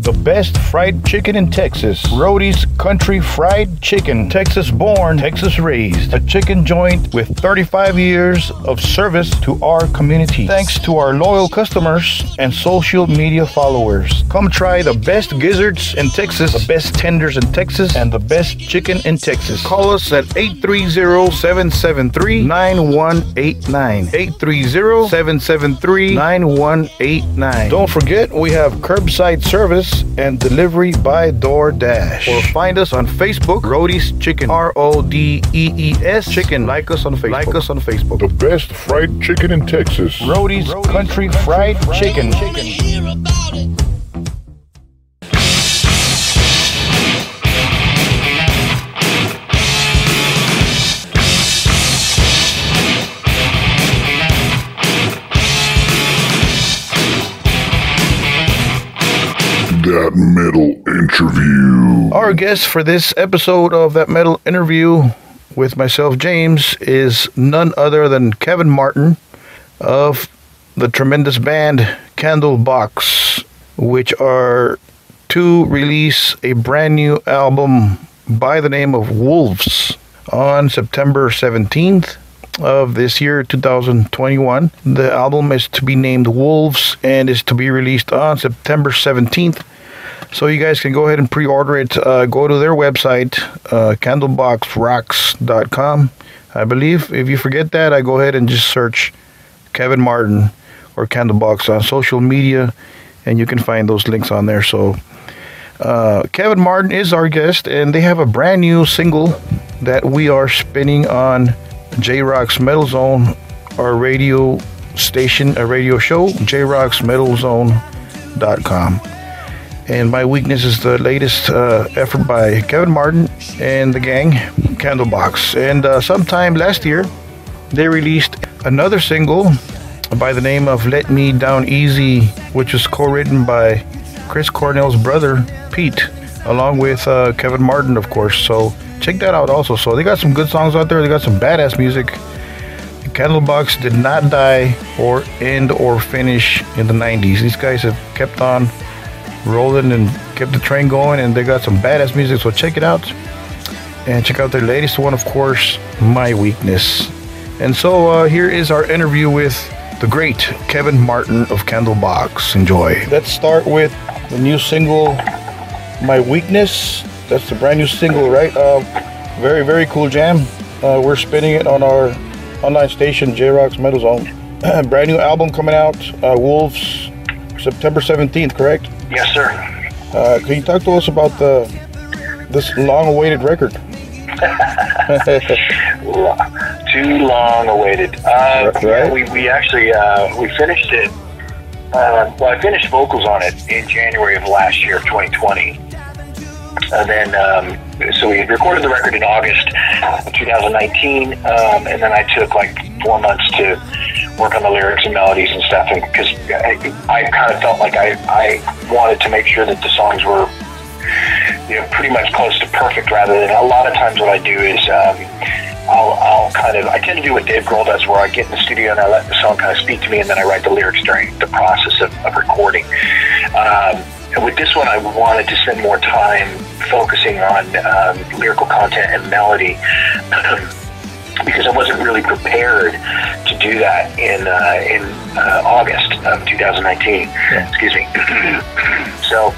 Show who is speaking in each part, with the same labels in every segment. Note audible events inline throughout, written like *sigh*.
Speaker 1: The best fried chicken in Texas. Rodee's Country Fried Chicken. Texas born, Texas raised. A chicken joint with 35 years of service to our community. Thanks to our loyal customers and social media followers. Come try the best gizzards in Texas, the best tenders in Texas, and the best chicken in Texas. Call us at 830-773-9189. 830-773-9189. Don't forget, we have curbside service and delivery by DoorDash. Or find us on Facebook, Rodee's Chicken. R O D E E S Chicken. Like us on Facebook. Like us on Facebook.
Speaker 2: The best fried chicken in Texas.
Speaker 1: Rodee's Country Fried Chicken.
Speaker 2: That metal interview.
Speaker 1: Our guest for this episode of that metal interview with myself, James, is none other than Kevin Martin of the tremendous band Candlebox, which are to release a brand new album by the name of Wolves on September 17th of this year 2021 the album is to be named wolves and is to be released on september 17th so you guys can go ahead and pre-order it. Uh, go to their website uh, candleboxrocks.com i believe if you forget that i go ahead and just search kevin martin or candlebox on social media and you can find those links on there. So uh, Kevin Martin is our guest, and they have a brand new single that we are spinning on J Rock's Metal Zone, our radio station, a radio show, jrocksmetalzone.com. And My Weakness is the latest uh, effort by Kevin Martin and the gang, Candlebox. And uh, sometime last year, they released another single by the name of Let Me Down Easy, which was co written by Chris Cornell's brother, Pete, along with uh, Kevin Martin, of course. So check that out also. So they got some good songs out there. They got some badass music. Candlebox did not die or end or finish in the 90s. These guys have kept on rolling and kept the train going, and they got some badass music. So check it out. And check out their latest one, of course, My Weakness. And so uh, here is our interview with the great Kevin Martin of Candlebox. Enjoy. Let's start with the new single, My Weakness. That's the brand new single, right? Uh, very, very cool jam. Uh, we're spinning it on our online station, J Rock's Metal Zone. *clears throat* brand new album coming out, uh, Wolves, September 17th, correct?
Speaker 3: Yes, sir.
Speaker 1: Uh, can you talk to us about the this long-awaited record? *laughs* *laughs*
Speaker 3: Too long awaited. Uh,
Speaker 1: Right.
Speaker 3: yeah, we, we actually uh, we finished it. Uh, well, I finished vocals on it in January of last year, 2020. And then, um, so we recorded the record in August of 2019, um, and then I took like four months to work on the lyrics and melodies and stuff, because I, I kind of felt like I, I wanted to make sure that the songs were you know, pretty much close to perfect rather than a lot of times what I do is um, I'll, I'll kind of, I tend to do what Dave Grohl does where I get in the studio and I let the song kind of speak to me and then I write the lyrics during the process of, of recording. Um, with this one, I wanted to spend more time focusing on um, lyrical content and melody *clears throat* because I wasn't really prepared to do that in uh, in uh, August of 2019. Excuse me. *clears throat* so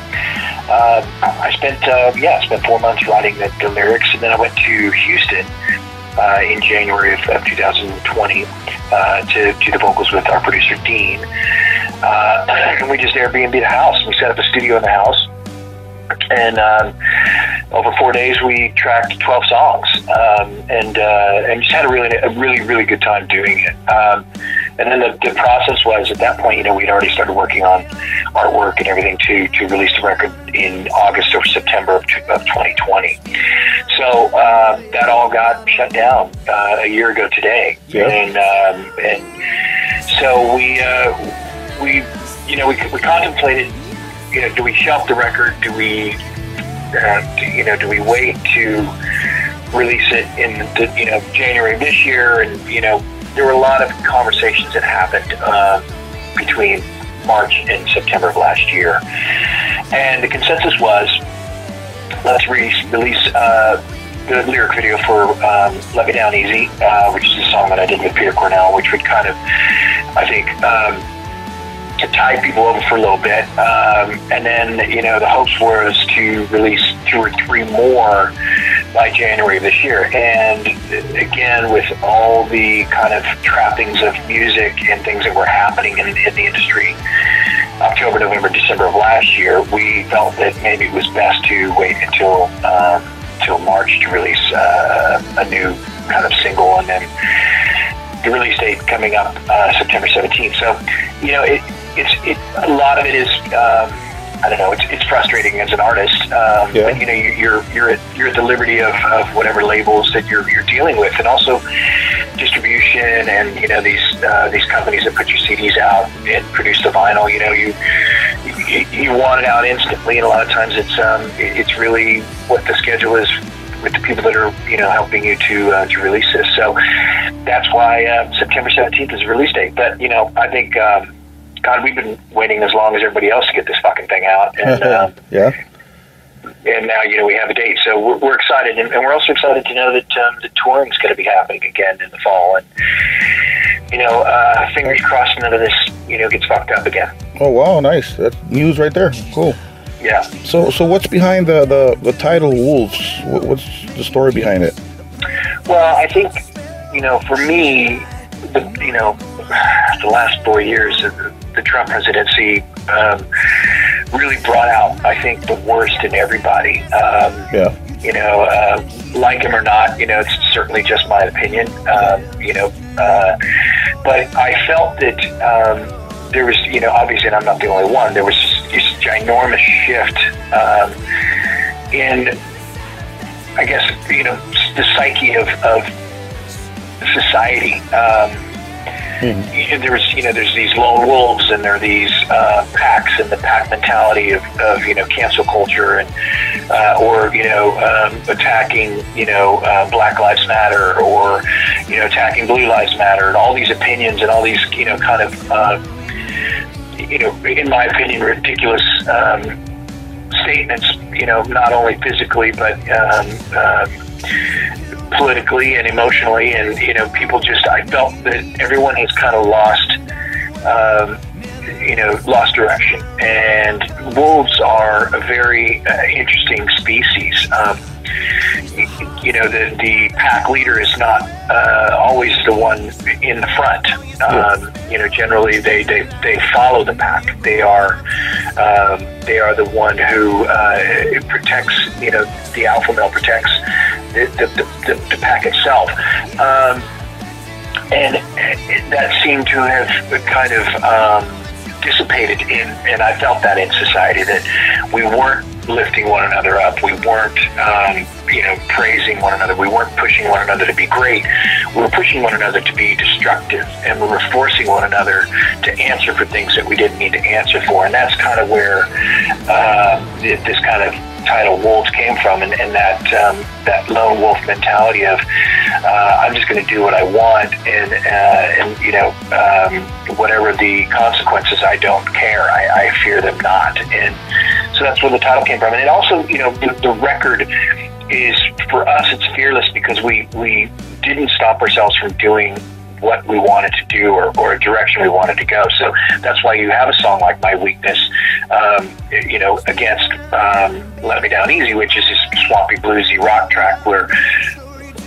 Speaker 3: uh, I spent uh, yeah, I spent four months writing the, the lyrics, and then I went to Houston uh, in January of, of 2020 uh, to do the vocals with our producer Dean, uh, and *clears throat* we just Airbnb the house. We set up a studio in the house. And um, over four days, we tracked 12 songs, um, and uh, and just had a really a really really good time doing it. Um, and then the, the process was at that point, you know, we'd already started working on artwork and everything to to release the record in August or September of, of 2020. So uh, that all got shut down uh, a year ago today,
Speaker 1: Yeah.
Speaker 3: and um, and so we uh, we you know we we contemplated you know, do we shelf the record? Do we, uh, do, you know, do we wait to release it in the, you know, January of this year? And, you know, there were a lot of conversations that happened uh, between March and September of last year. and the consensus was let's re- release uh, the lyric video for um, "Let Me Down Easy," uh, which is a song that I did with Peter Cornell, which would kind of, I think. Um, to tide people over for a little bit. Um, and then, you know, the hopes was to release two or three more by January of this year. And again, with all the kind of trappings of music and things that were happening in, in the industry, October, November, December of last year, we felt that maybe it was best to wait until um, until March to release uh, a new kind of single, and then the release date coming up uh, September 17th. So, you know, it, it's it, a lot of it is. Um, I don't know. It's, it's frustrating as an artist, um,
Speaker 1: Yeah.
Speaker 3: but you know you- you're you're at, you're at the liberty of, of whatever labels that you're you're dealing with, and also distribution and you know these uh, these companies that put your CDs out and produce the vinyl. You know you you, you want it out instantly, and a lot of times it's um, it's really what the schedule is with the people that are you know helping you to uh, to release this. So that's why uh, September 17th is the release date. But you know I think. Um, God, we've been waiting as long as everybody else to get this fucking thing out, and *laughs* um,
Speaker 1: yeah.
Speaker 3: and now you know we have a date, so we're, we're excited, and, and we're also excited to know that um, the touring's going to be happening again in the fall, and you know, uh, fingers crossed none of this you know gets fucked up again.
Speaker 1: Oh wow, nice. That's news right there. Cool.
Speaker 3: Yeah.
Speaker 1: So so what's behind the the, the title Wolves? What's the story behind it?
Speaker 3: Well, I think you know, for me, the you know, the last four years of the, the Trump presidency um, really brought out, I think, the worst in everybody. Um,
Speaker 1: Yeah.
Speaker 3: you know, uh, like him or not, you know, it's certainly just my opinion, um, you know, uh, but I felt that um, there was, you know, obviously, and I'm not the only one, there was this ginormous shift um, in, I guess, you know, the psyche of, of society. Um, you know, there was, you know, there's these lone wolves and there are these uh, packs and the pack mentality of, of you know, cancel culture and, uh, or, you know, um, attacking, you know, uh, Black Lives Matter or, you know, attacking Blue Lives Matter and all these opinions and all these, you know, kind of, uh, you know, in my opinion, ridiculous um, statements, you know, not only physically, but, um, um, politically and emotionally, and you know, people just I felt that everyone has kind of lost, um, you know, lost direction. And wolves are a very uh, interesting species. Um, *laughs* you know, the the pack leader is not uh, always the one in the front. Um, you know, generally they, they, they follow the pack. They are um, they are the one who uh, protects. You know, the alpha male protects the the, the, the, pack itself. Um, and that seemed to have kind of um, dissipated in, and I felt that in society that we weren't lifting one another up, we weren't, um, you know, praising one another, we weren't pushing one another to be great, we were pushing one another to be destructive, and we were forcing one another to answer for things that we didn't need to answer for, and that's kind of where uh, this kind of title wolves came from and, and that um, that lone wolf mentality of uh, I'm just going to do what I want and uh, and you know um, whatever the consequences I don't care. I, I fear them not. And so that's where the title came from and it also you know the, the record is for us it's fearless because we we didn't stop ourselves from doing what we wanted to do or, or a direction we wanted to go. So that's why you have a song like My Weakness, um, you know, against um, Let Me Down Easy, which is this swampy, bluesy rock track where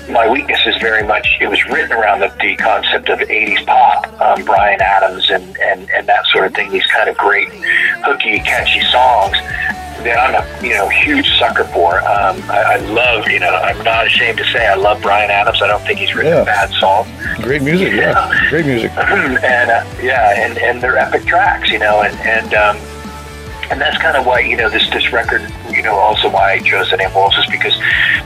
Speaker 3: my weakness is very much it was written around the, the concept of 80s pop um, bryan adams and, and, and that sort of thing these kind of great hooky catchy songs that i'm a you know huge sucker for um, I, I love you know i'm not ashamed to say i love bryan adams i don't think he's written
Speaker 1: Yeah.
Speaker 3: a bad song
Speaker 1: Great music, yeah. Great music. *clears throat*
Speaker 3: and uh, yeah, and, and they're epic tracks, you know, and and um, and that's kind of why you know this this record, you know, also why I chose the name Wolves is because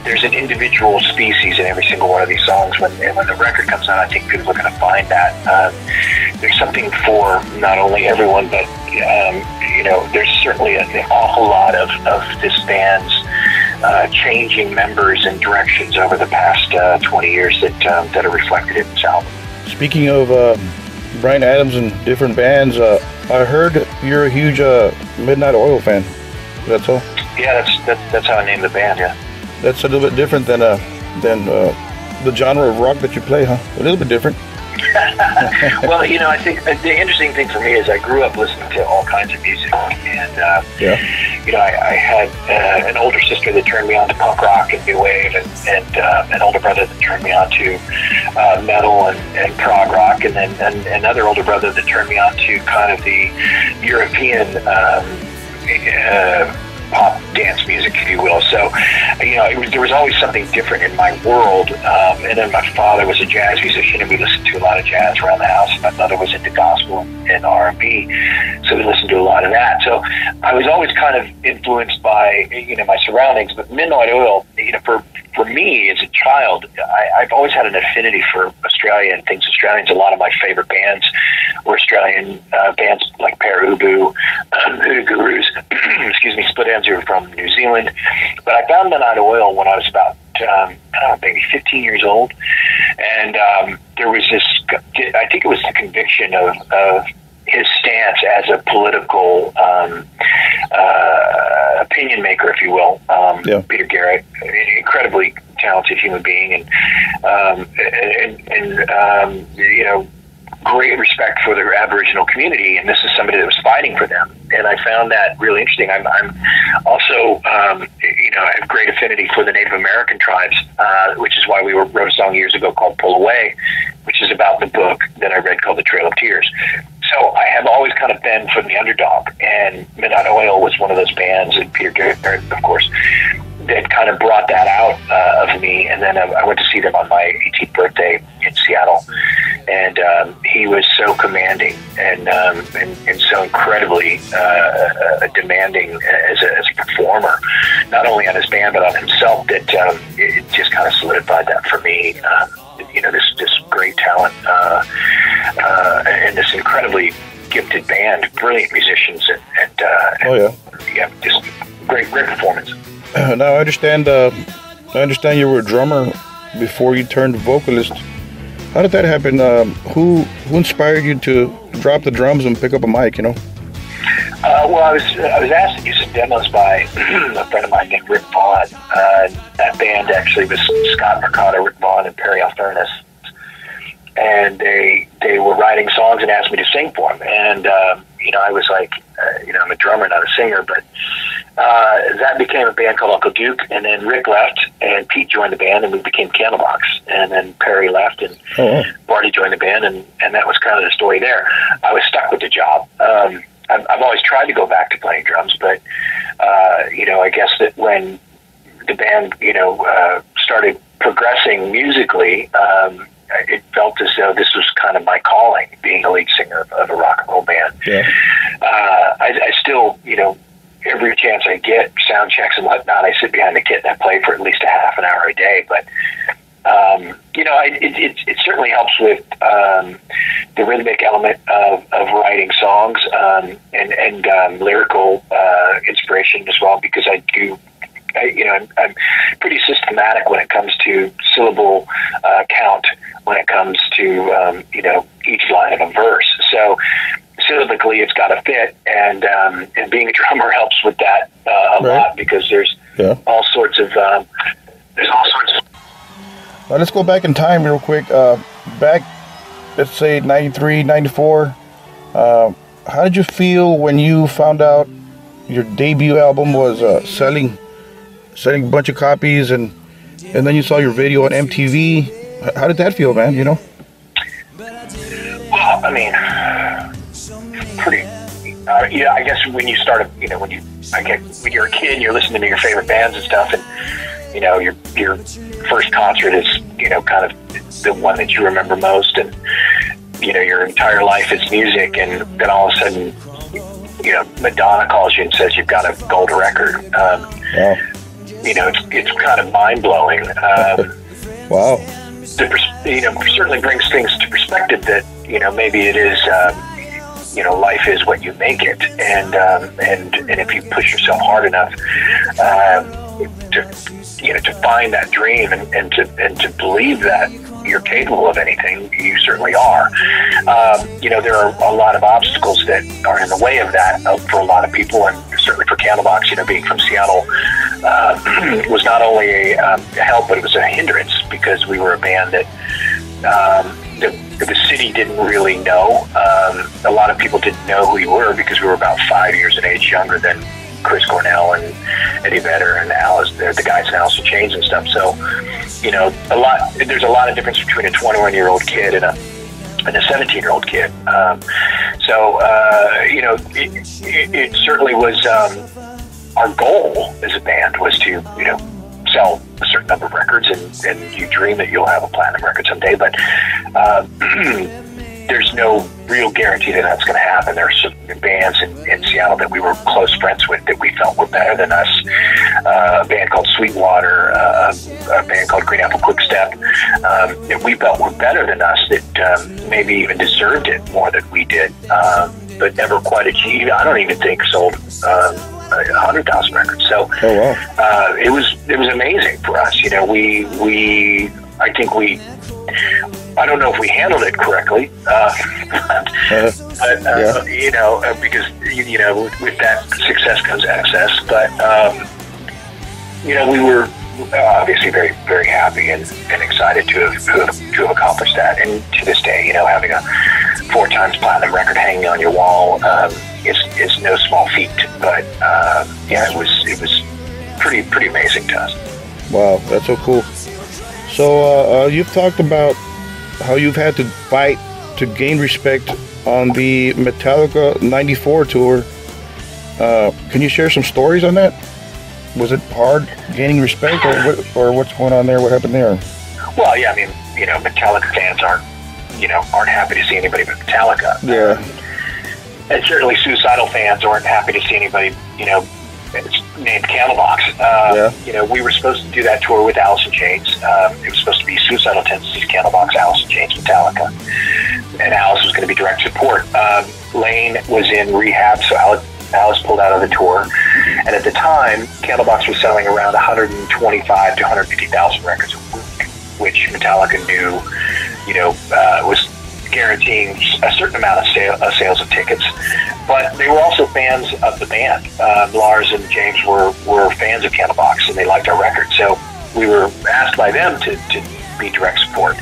Speaker 3: there's an individual species in every single one of these songs. When and when the record comes out, I think people are going to find that uh, there's something for not only everyone, but um, you know, there's certainly an awful lot of of this band's uh, changing members and directions over the past uh, 20 years that um, that are reflected in this album.
Speaker 1: Speaking of uh, Bryan Adams and different bands, uh, I heard you're a huge uh, Midnight Oil fan. That's all.
Speaker 3: Yeah, that's that, that's how I named the band. Yeah.
Speaker 1: That's a little bit different than uh than uh, the genre of rock that you play, huh? A little bit different. *laughs*
Speaker 3: well, you know, I think uh, the interesting thing for me is I grew up listening to all kinds of music, and uh,
Speaker 1: Yeah.
Speaker 3: you know, I, I had uh, an older sister that turned me on to punk rock and new wave, and, and uh, an older brother that turned me on to uh, metal and, and prog rock, and then and another older brother that turned me on to kind of the European. Um, uh, pop dance music, if you will. So, you know, was, there was always something different in my world. Um, and then my father was a jazz musician, and we listened to a lot of jazz around the house. My mother was into gospel and R&B, so we listened to a lot of that. So, I was always kind of influenced by you know my surroundings. But Midnight Oil, you know, for for me as a child, I, I've always had an affinity for Australia and things Australians. A lot of my favorite bands were Australian uh, bands like Pere Ubu, um, Hoodoo Gurus, *clears throat* excuse me, Split Enz were from New Zealand. But I found Midnight Oil when I was about, um, I don't know, maybe 15 years old. And um, there was this, I think it was the conviction of, of his stance as a political um, uh, opinion maker, if you will. Um,
Speaker 1: Yeah.
Speaker 3: Peter Garrett, an incredibly talented human being, and um, and, and um, you know, great respect for the Aboriginal community. And this is somebody that was fighting for them, and I found that really interesting. I'm, I'm also, um, you know, I have great affinity for the Native American tribes, uh, which is why we wrote a song years ago called "Pull Away," which is about the book that I read called "The Trail of Tears." So I have always kind of been for the underdog, and Midnight Oil was one of those bands, and Peter Garrett, of course, that kind of brought that out uh, of me. And then I, went to see them on my 18th birthday in Seattle, and um, he was so commanding and um, and, and so incredibly uh, uh, demanding as a, as a performer, not only on his band but on himself. That um, it just kind of solidified that for me. Um, you know, this this great talent uh, uh, and this incredibly gifted band, brilliant musicians, and, and uh,
Speaker 1: Oh yeah.
Speaker 3: yeah, just great great performance. *clears throat*
Speaker 1: now I understand. Uh, I understand you were a drummer before you turned vocalist. How did that happen? Um, who who inspired you to drop the drums and pick up a mic? You know.
Speaker 3: Well, I was I was asked to do some demos by *clears throat* a friend of mine named Rick Vaughn. Uh, that band actually was Scott Mercado, Rick Vaughn, and Perry Alfurnace, and they they were writing songs and asked me to sing for them. And um, you know, I was like, uh, you know, I'm a drummer, not a singer, but uh, that became a band called Uncle Duke. And then Rick left, and Pete joined the band, and we became Candlebox. And then Perry left, and
Speaker 1: Oh, wow.
Speaker 3: Bardi joined the band, and, and that was kind of the story there. I was stuck with the job. Um, I've, I've always tried to go back to playing drums, but uh, you know, I guess that when the band, you know, uh, started progressing musically, um, it felt as though this was kind of my calling, being a lead singer of, of a rock and roll band.
Speaker 1: Yeah.
Speaker 3: Uh, I, I still, you know, every chance I get, sound checks and whatnot, I sit behind the kit and I play for at least a half an hour a day. But um, you know, it, it, it, it certainly helps with um, the rhythmic element of, of writing songs um, and, and um, lyrical uh, inspiration as well, because I do. I, you know, I'm, I'm pretty systematic when it comes to syllable uh, count. When it comes to um, you know each line of a verse, so syllabically it's got to fit, and um, and being a *laughs* drummer helps with that uh, a
Speaker 1: Right.
Speaker 3: lot because there's
Speaker 1: Yeah.
Speaker 3: all sorts of um, there's all sorts of
Speaker 1: let's go back in time real quick. Uh, back, let's say 93, 94. Uh, how did you feel when you found out your debut album was uh, selling, selling a bunch of copies, and and then you saw your video on MTV? How did that feel, man? You know?
Speaker 3: Well, I mean, pretty. Uh, yeah, I guess when you started, you know, when you, I get when you're a kid, and you're listening to your favorite bands and stuff, and you know, your your first concert is, you know, kind of the one that you remember most, and you know, your entire life is music, and then all of a sudden, you know, Madonna calls you and says you've got a gold record. Um,
Speaker 1: Wow.
Speaker 3: you know, it's it's kind of mind blowing. Um, *laughs*
Speaker 1: Wow.
Speaker 3: pers- you know certainly brings things to perspective that you know maybe it is um, you know life is what you make it and um, and and if you push yourself hard enough um, to you know to find that dream and, and to and to believe that you're capable of anything you certainly are um, you know there are a lot of obstacles that are in the way of that uh, for a lot of people and certainly for Candlebox, you know, being from Seattle, uh, *clears throat* was not only a, um, help, but it was a hindrance because we were a band that um, the, the city didn't really know. Um, a lot of people didn't know who we were because we were about five years in age younger than Chris Cornell and Eddie Vedder and Alice, the, the guys in Alice in Chains and stuff. So, you know, a lot. There's a lot of difference between a 21 year old kid and a and a 17 year old kid. Um, so, uh, you know, it, it, it certainly was um, our goal as a band was to, you know, sell a certain number of records, and, and you dream that you'll have a platinum record someday. But uh, *clears throat* there's no real guarantee that that's going to happen. There are some bands in, in Seattle that we were close friends with that we felt were better than us. Uh, a band called Sweet Water, uh, a band called Green Apple Quickstep, um, that we felt were better than us, that um, maybe even deserved it more than we did, um, but never quite achieved. I don't even think sold. Um, hundred thousand records. So
Speaker 1: Oh, wow.
Speaker 3: uh, it was it was amazing for us. You know, we we I think we I don't know if we handled it correctly, uh, *laughs*
Speaker 1: Uh, *laughs*
Speaker 3: but uh,
Speaker 1: Yeah.
Speaker 3: you know uh, because you, know with, with that success comes excess. But um, you know we were obviously very very happy and, and excited to have, to have to have accomplished that. And to this day, you know, having a four times platinum record hanging on your wall um, is is no small feat. But um, yeah, it was it was pretty pretty amazing to us.
Speaker 1: Wow, that's so cool. So uh, uh, you've talked about how you've had to fight to gain respect on the Metallica '94 tour. Uh, can you share some stories on that? Was it hard gaining respect, or what, or what's going on there? What happened there?
Speaker 3: Well, yeah, I mean, you know, Metallica fans aren't, you know, aren't happy to see anybody but Metallica.
Speaker 1: Yeah.
Speaker 3: And certainly suicidal fans aren't happy to see anybody, you know, it's named Candlebox. Uh,
Speaker 1: Yeah.
Speaker 3: You know, we were supposed to do that tour with Alice in Chains. Um, it was supposed to be Suicidal Tendencies, Candlebox, Alice in Chains, Metallica. And Alice was going to be direct support. Um, Lane was in rehab, so Alice, Alice pulled out of the tour. And at the time, Candlebox was selling around 125 to 150,000 records a week, which Metallica knew, you know, uh, was guaranteeing a certain amount of sale, uh, sales of tickets. But they were also fans of the band. Um, Lars and James were, were fans of Candlebox, and they liked our record. So we were asked by them to, to be direct support.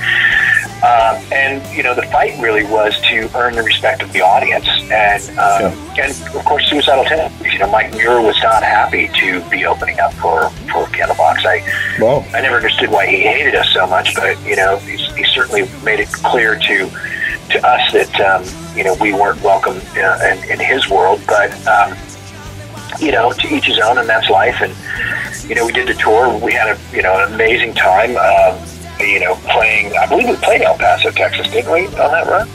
Speaker 3: Um, and you know, the fight really was to earn the respect of the audience, and um, and of course, suicidal tendencies. You know, Mike Muir was not happy to be opening up for for Candlebox. I
Speaker 1: Wow.
Speaker 3: I never understood why he hated us so much, but you know, he's, he certainly made it clear to to us that um, you know we weren't welcome uh, in, in his world. But um, you know, to each his own, and that's life. And you know, we did the tour. We had a you know an amazing time. Um, you know, playing. I believe we played El Paso, Texas, didn't we, on that run?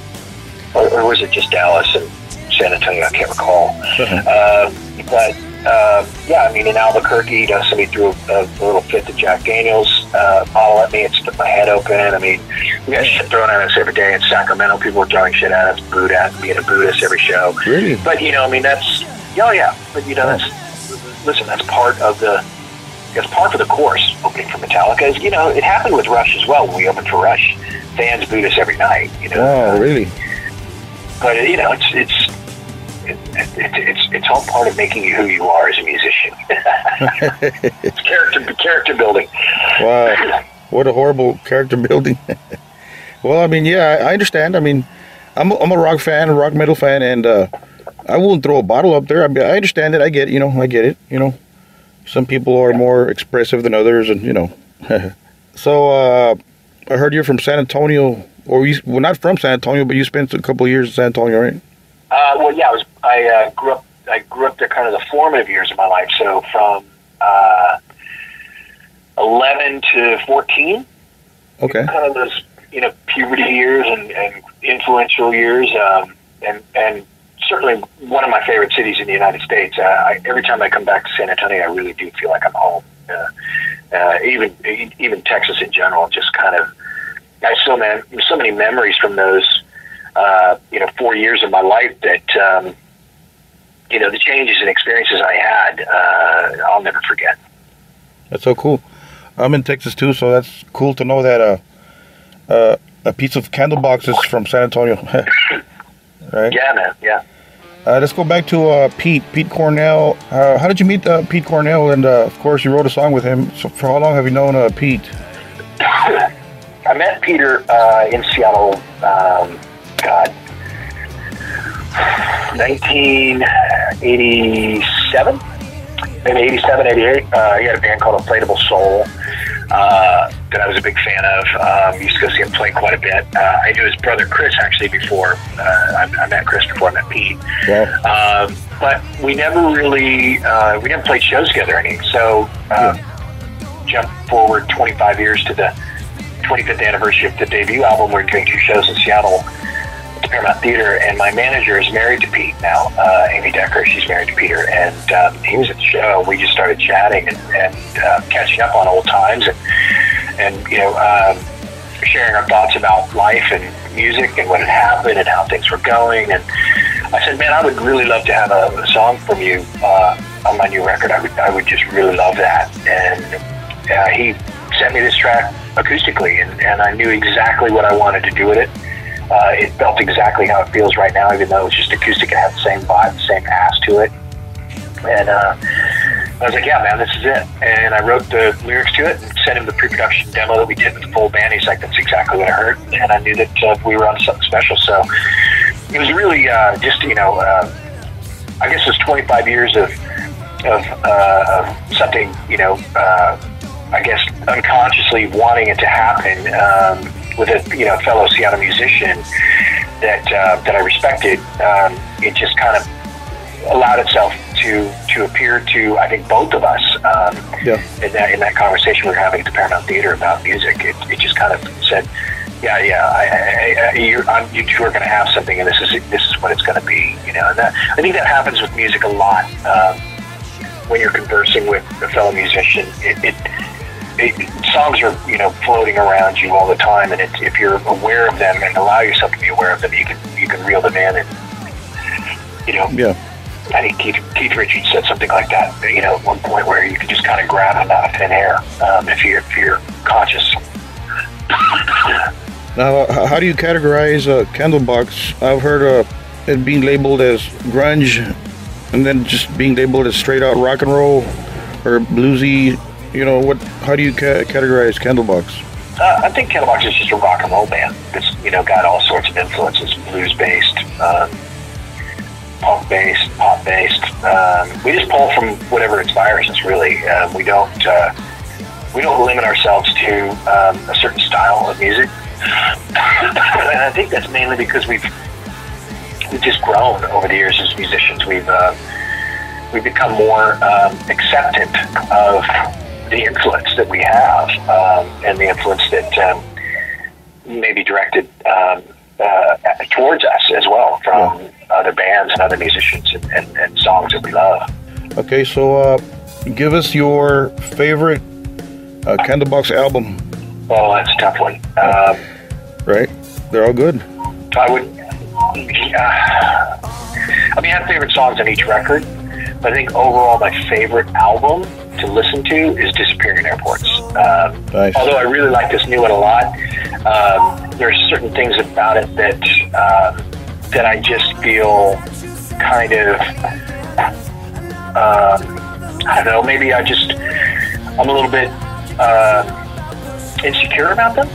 Speaker 3: Or, or was it just Dallas and San Antonio? I can't recall. Um, but uh, yeah, I mean, in Albuquerque, you know, somebody threw a, a little fit to Jack Daniels uh, bottle at me and split my head open. I mean, we got shit thrown at us every day in Sacramento. People were throwing shit at us, booed at, being a Buddhist every show.
Speaker 1: Really?
Speaker 3: But you know, I mean, that's oh yeah. But you know, that's listen, that's part of the. That's part of the course opening for Metallica. Is you know, it happened with Rush as well when we opened for Rush. Fans booed us every night. You know,
Speaker 1: Wow, really?
Speaker 3: but you know, it's it's it, it, it's it's all part of making you who you are as a musician. *laughs* it's character character building.
Speaker 1: Wow. *laughs* What a horrible character building. *laughs* well, I mean, yeah, I understand. I mean, I'm a, I'm a rock fan, a rock metal fan, and uh, I won't throw a bottle up there. I, mean, I understand it. I get it. You know, I get it. You know, some people are more expressive than others, and you know. *laughs* so uh, I heard you're from San Antonio, or you well, not from San Antonio, but you spent a couple of years in San Antonio, right?
Speaker 3: Uh, well, yeah, I was. I uh, grew up. I grew up there, kind of the formative years of my life. So from uh, eleven to fourteen,
Speaker 1: Okay.
Speaker 3: kind of those you know puberty years and, and influential years, um, and and certainly one of my favorite cities in the United States. Uh, I, every time I come back to San Antonio, I really do feel like I'm home. Uh, uh, even even Texas in general, just kind of. I have so many so many memories from those uh, you know four years of my life that um, you know the changes and experiences I had uh, I'll never forget.
Speaker 1: That's so cool. I'm in Texas too, so that's cool to know that uh, uh, a piece of Candlebox is from San Antonio. *laughs* right?
Speaker 3: Yeah, man. Yeah.
Speaker 1: Uh, let's go back to uh, Pete, Pete Cornell. Uh, how did you meet uh, Pete Cornell? And uh, of course, you wrote a song with him. So, for how long have you known uh, Pete? *coughs*
Speaker 3: I met Peter in Seattle. Um, God, 1987, maybe 87, 88. Uh, he had a band called Inflatable Soul uh, that I was a big fan of. Um, used to go see him play quite a bit. Uh, I knew his brother Chris actually before uh, I, I met Chris before I met Pete.
Speaker 1: Yeah.
Speaker 3: Um, but we never really uh, we never played shows together any. So uh, jump forward 25 years to the 25th anniversary of the debut album. We're doing two shows in Seattle Paramount Theater, and my manager is married to Pete now, uh, Amy Decker. She's married to Peter, and um, he was at the show. We just started chatting and, and uh, catching up on old times, and and you know. Um, sharing our thoughts about life and music and what had happened and how things were going and I said, man, I would really love to have a, a song from you uh, on my new record. I would, I would just really love that. And uh, he sent me this track acoustically, and, and I knew exactly what I wanted to do with it. Uh, it felt exactly how it feels right now, even though it's just acoustic. It had the same vibe, the same ass to it. And uh, I was like, yeah, man, this is it. And I wrote the lyrics to it and sent him the pre-production demo that we did with the full band. He's like, that's exactly what I heard. And I knew that uh, we were on something special. So it was really uh, just, you know, uh, I guess it was 25 years of, of, uh, of something, you know, I guess unconsciously wanting it to happen um, with a, you know, fellow Seattle musician that, uh, that I respected. Um, it just kind of allowed itself to to appear to I think both of us um,
Speaker 1: Yeah.
Speaker 3: in that in that conversation we were having at the Paramount Theater about music. It, it just kind of said, yeah, yeah, I, I, I, you're, I'm, you two are going to have something, and this is this is what it's going to be. You know, and that I think that happens with music a lot um, when you're conversing with a fellow musician. It, it it, songs are you know floating around you all the time, and it, if you're aware of them and allow yourself to be aware of them, you can you can reel them in, and you know
Speaker 1: Yeah.
Speaker 3: I think Keith, Keith Richards said something like that, you know, at one point where you can just kind of grab them out of thin air um, if you're if you're conscious. *laughs*
Speaker 1: Now, how do you categorize uh, Candlebox? I've heard uh, it being labeled as grunge, and then just being labeled as straight out rock and roll or bluesy. You know what? How do you ca- categorize Candlebox?
Speaker 3: Uh, I think Candlebox is just a rock and roll band that's you know got all sorts of influences, blues based, um, punk based, pop based. Um, we just pull from whatever inspires us. Really, um, we don't uh, we don't limit ourselves to um, a certain style of music. *laughs* and I think that's mainly because we've we've just grown over the years as musicians. We've uh, we've become more um, acceptant of the influence that we have um, and the influence that um, may be directed um, uh, towards us as well from other bands and other musicians and, and, and songs that we love.
Speaker 1: Okay, so uh, give us your favorite uh, Candlebox album.
Speaker 3: Oh, that's a tough one. Um,
Speaker 1: Right? They're all good.
Speaker 3: I would. I mean, I have favorite songs on each record, but I think overall my favorite album to listen to is "Disappearing in Airports." Um,
Speaker 1: Nice.
Speaker 3: Although I really like this new one a lot, um, there's certain things about it that um, that I just feel kind of. Um, I don't know. Maybe I just I'm a little bit uh, insecure about them.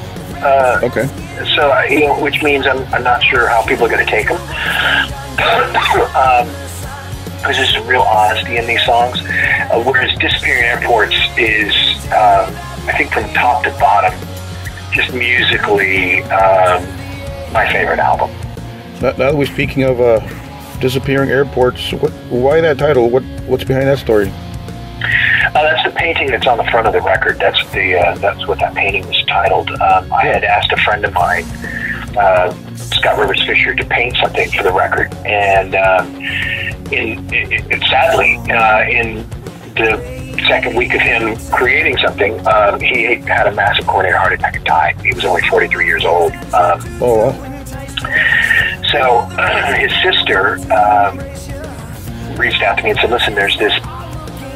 Speaker 3: Uh,
Speaker 1: Okay.
Speaker 3: so you know, which means I'm, I'm not sure how people are going to take them. *coughs* um, because there's some real honesty in these songs. Uh, whereas Disappearing Airports is, um, I think, from top to bottom, just musically, um, my favorite album.
Speaker 1: Now, now that we're speaking of uh, disappearing airports, what, why that title? What What's behind that story?
Speaker 3: Uh, that's the painting that's on the front of the record. That's the uh, that's what that painting was titled. Um, I had asked a friend of mine, uh, Scott Rivers Fisher, to paint something for the record, and in, it, it, sadly, uh, in the second week of him creating something, um, he had a massive coronary heart attack and died. He was only 43 years old. Um,
Speaker 1: Oh, well.
Speaker 3: so *clears throat* his sister um, reached out to me and said, "Listen, there's this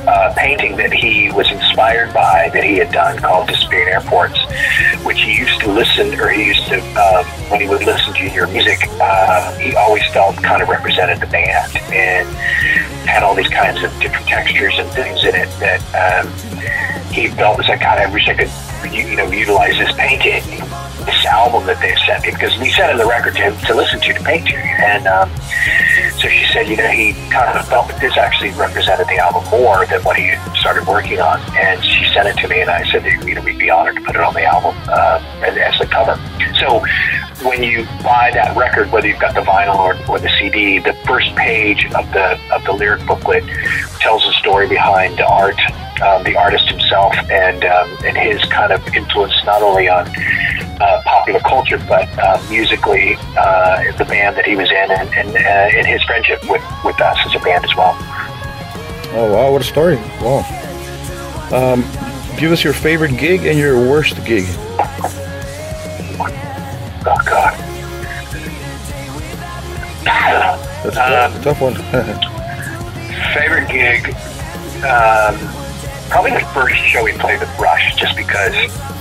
Speaker 3: uh, painting that he was inspired by that he had done called Disappearing Airports, which he used to listen, or he used to, um, when he would listen to your music, uh, he always felt kind of represented the band and had all these kinds of different textures and things in it that um, he felt was like, God, I wish I could, you know, utilize this painting, this album that they sent me, because we sent him the record to, to listen to, to paint to. And um, so she said, you know, he kind of felt that this actually represented the album more than what he started working on. And she sent it to me, and I said, that, you know, we'd be honored to put it on the album uh, as, the cover. So when you buy that record, whether you've got the vinyl or, or the CD, the first page of the of the lyric booklet tells the story behind the art, um, the artist himself, and um, and his kind of influence not only on uh, popular culture but uh, musically, uh, the band that he was in, and and, uh, and his friendship with with us as a band as well.
Speaker 1: Oh wow, what a story! Wow. Um, give us your favorite gig and your worst gig.
Speaker 3: Oh God.
Speaker 1: That's
Speaker 3: Um,
Speaker 1: tough one. *laughs*
Speaker 3: favorite gig, um, probably the first show we played with Rush, just because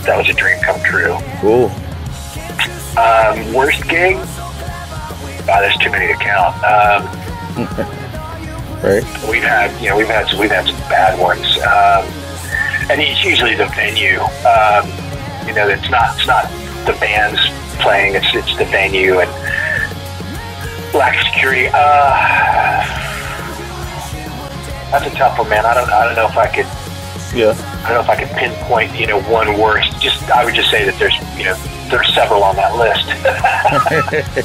Speaker 3: that was a dream come true.
Speaker 1: cool.
Speaker 3: Um, worst gig? Wow, there's too many to count. Um, *laughs*
Speaker 1: Right.
Speaker 3: we've had, you know, we've had some, we've had some bad ones, um, and it's usually the venue. Um, you know, it's not, it's not the bands playing; it's it's the venue and lack of security. Uh, that's a tough one, man. I don't, I don't know if I could.
Speaker 1: Yeah.
Speaker 3: I don't know if I could pinpoint, you know, one worst. Just I would just say that there's, you know, there's several on that list. *laughs*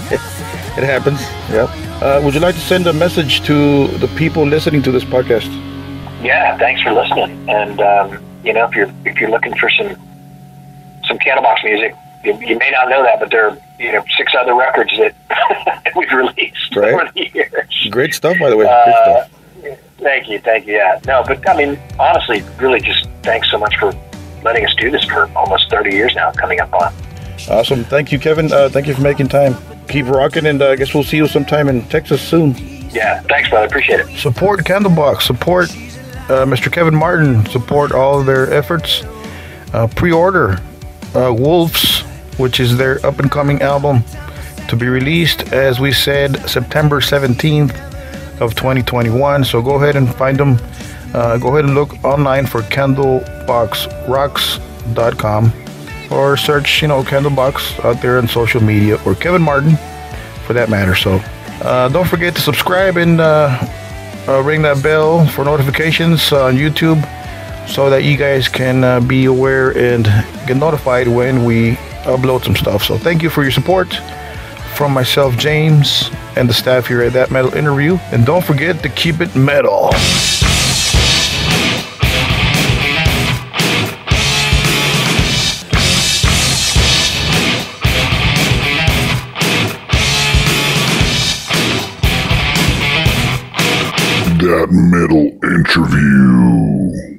Speaker 1: It happens. Yep. Uh, would you like to send a message to the people listening to this podcast?
Speaker 3: yeah, thanks for listening. And um, you know, if you're if you're looking for some some Candlebox music, you, you may not know that, but there are you know six other records that *laughs* we've released
Speaker 1: Right.
Speaker 3: over the years.
Speaker 1: Great stuff, by the way. Great
Speaker 3: Uh,
Speaker 1: stuff.
Speaker 3: Thank you, thank you. Yeah, no, but I mean, honestly, really, just thanks so much for letting us do this for almost 30 years now, coming up on.
Speaker 1: Awesome. Thank you, Kevin. Uh, thank you for making time. Keep rocking, and uh, I guess we'll see you sometime in Texas soon.
Speaker 3: Yeah, thanks, brother. Appreciate it.
Speaker 1: Support Candlebox. Support uh, Mr. Kevin Martin. Support all of their efforts. Uh, pre-order uh, Wolves, which is their up-and-coming album, to be released, as we said, September 17th of 2021. So go ahead and find them. Uh, go ahead and look online for candleboxrocks.com or search, you know, Candlebox out there on social media or Kevin Martin for that matter. So uh, don't forget to subscribe and uh, uh, ring that bell for notifications on YouTube so that you guys can uh, be aware and get notified when we upload some stuff. So thank you for your support from myself, James, and the staff here at That Metal Interview. And don't forget to keep it metal.
Speaker 2: That metal interview.